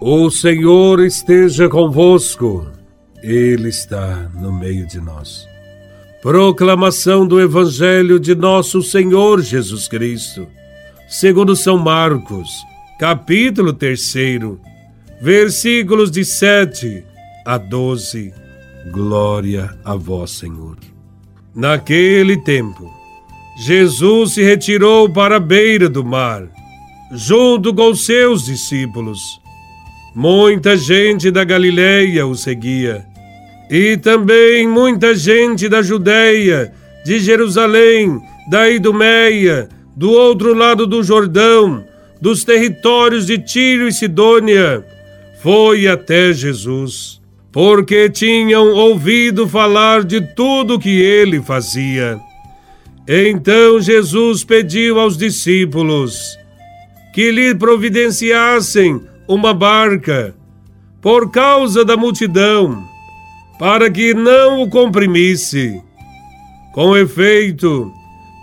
O Senhor esteja convosco, Ele está no meio de nós. Proclamação do Evangelho de Nosso Senhor Jesus Cristo, segundo São Marcos, capítulo 3, versículos de 7 a 12. Glória a Vós, Senhor. Naquele tempo, Jesus se retirou para a beira do mar, junto com seus discípulos Muita gente da Galileia o seguia, e também muita gente da Judéia, de Jerusalém, da Idumeia, do outro lado do Jordão, dos territórios de Tiro e Sidônia, foi até Jesus, porque tinham ouvido falar de tudo que ele fazia. Então Jesus pediu aos discípulos que lhe providenciassem uma barca por causa da multidão, para que não o comprimisse. Com efeito,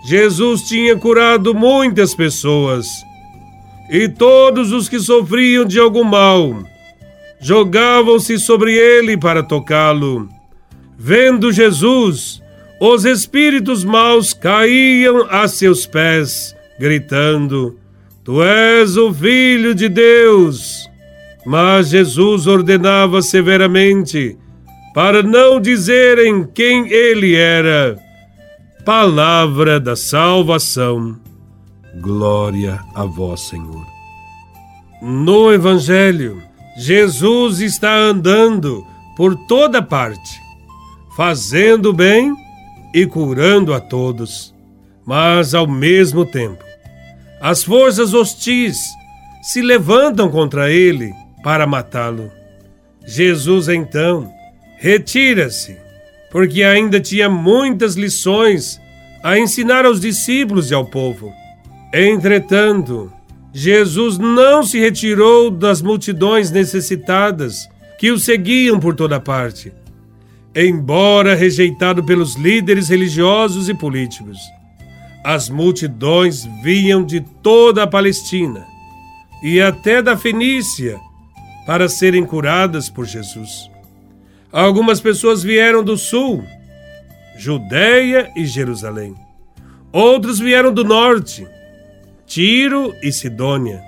Jesus tinha curado muitas pessoas, e todos os que sofriam de algum mal jogavam-se sobre ele para tocá-lo. Vendo Jesus, os espíritos maus caíam a seus pés, gritando: Tu és o Filho de Deus. Mas Jesus ordenava severamente para não dizerem quem ele era. Palavra da salvação. Glória a vós, Senhor. No Evangelho, Jesus está andando por toda parte, fazendo bem e curando a todos, mas ao mesmo tempo as forças hostis se levantam contra ele para matá-lo. Jesus então retira-se, porque ainda tinha muitas lições a ensinar aos discípulos e ao povo. Entretanto, Jesus não se retirou das multidões necessitadas que o seguiam por toda parte, embora rejeitado pelos líderes religiosos e políticos as multidões vinham de toda a Palestina e até da Fenícia para serem curadas por Jesus. Algumas pessoas vieram do sul, Judéia e Jerusalém. Outros vieram do norte, Tiro e Sidônia.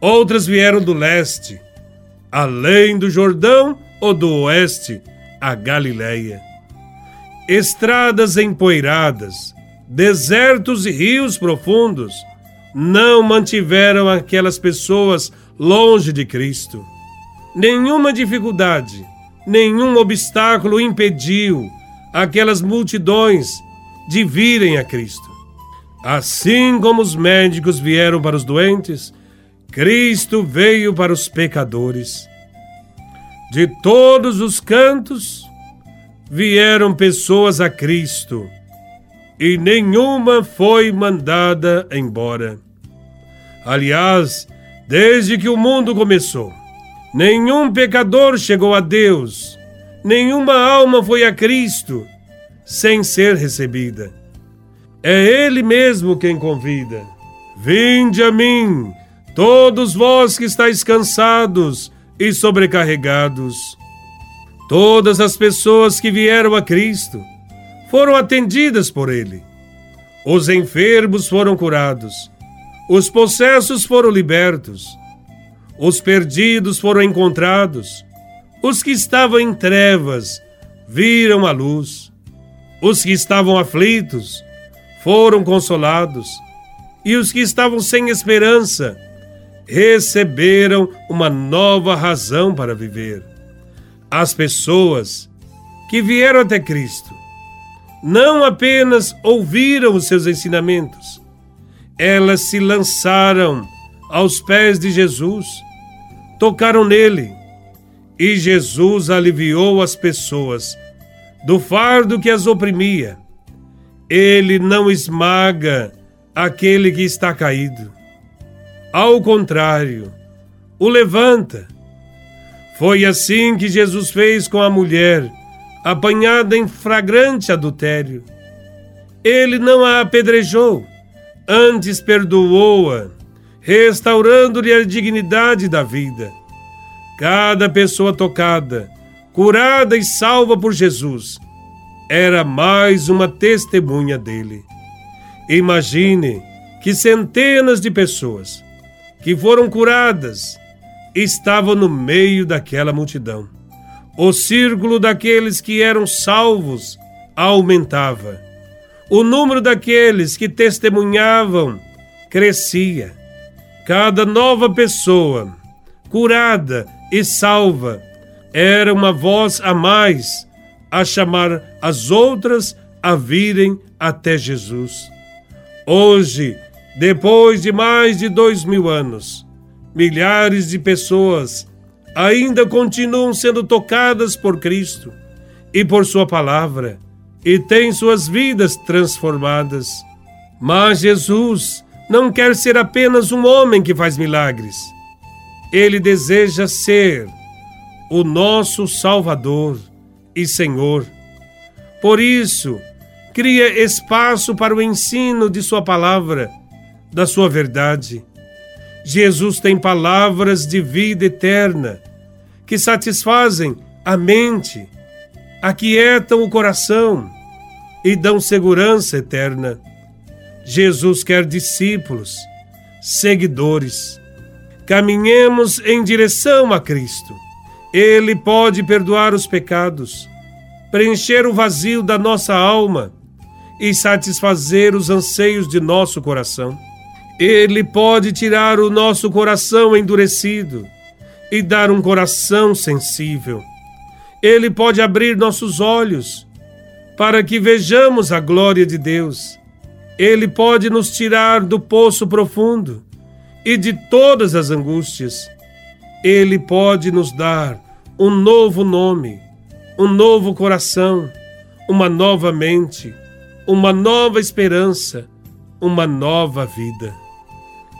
Outras vieram do leste, além do Jordão ou do oeste, a Galileia. Estradas empoeiradas, desertos e rios profundos não mantiveram aquelas pessoas longe de Cristo. Nenhuma dificuldade, nenhum obstáculo impediu aquelas multidões de virem a Cristo. Assim como os médicos vieram para os doentes, Cristo veio para os pecadores. De todos os cantos vieram pessoas a Cristo e nenhuma foi mandada embora. Aliás, desde que o mundo começou, nenhum pecador chegou a Deus, nenhuma alma foi a Cristo sem ser recebida. É Ele mesmo quem convida. Vinde a mim, todos vós que estáis cansados e sobrecarregados. Todas as pessoas que vieram a Cristo, foram atendidas por ele. Os enfermos foram curados, os possessos foram libertos, os perdidos foram encontrados, os que estavam em trevas viram a luz, os que estavam aflitos foram consolados, e os que estavam sem esperança receberam uma nova razão para viver. As pessoas que vieram até Cristo não apenas ouviram os seus ensinamentos, elas se lançaram aos pés de Jesus, tocaram nele, e Jesus aliviou as pessoas do fardo que as oprimia. Ele não esmaga aquele que está caído. Ao contrário, o levanta. Foi assim que Jesus fez com a mulher apanhada em flagrante adultério. Ele não a apedrejou, antes perdoou-a, restaurando-lhe a dignidade da vida. Cada pessoa tocada, curada e salva por Jesus, era mais uma testemunha dele. Imagine que centenas de pessoas que foram curadas estavam no meio daquela multidão. O círculo daqueles que eram salvos aumentava. O número daqueles que testemunhavam crescia. Cada nova pessoa curada e salva era uma voz a mais a chamar as outras a virem até Jesus. Hoje, depois de mais de dois mil anos, milhares de pessoas ainda continuam sendo tocadas por Cristo e por Sua palavra e têm suas vidas transformadas. Mas Jesus não quer ser apenas um homem que faz milagres. Ele deseja ser o nosso Salvador e Senhor. Por isso, cria espaço para o ensino de Sua palavra, da Sua verdade. Jesus tem palavras de vida eterna que satisfazem a mente, aquietam o coração e dão segurança eterna. Jesus quer discípulos, seguidores. Caminhemos em direção a Cristo. Ele pode perdoar os pecados, preencher o vazio da nossa alma e satisfazer os anseios de nosso coração. Ele pode tirar o nosso coração endurecido e dar um coração sensível. Ele pode abrir nossos olhos para que vejamos a glória de Deus. Ele pode nos tirar do poço profundo e de todas as angústias. Ele pode nos dar um novo nome, um novo coração, uma nova mente uma nova esperança, uma nova vida.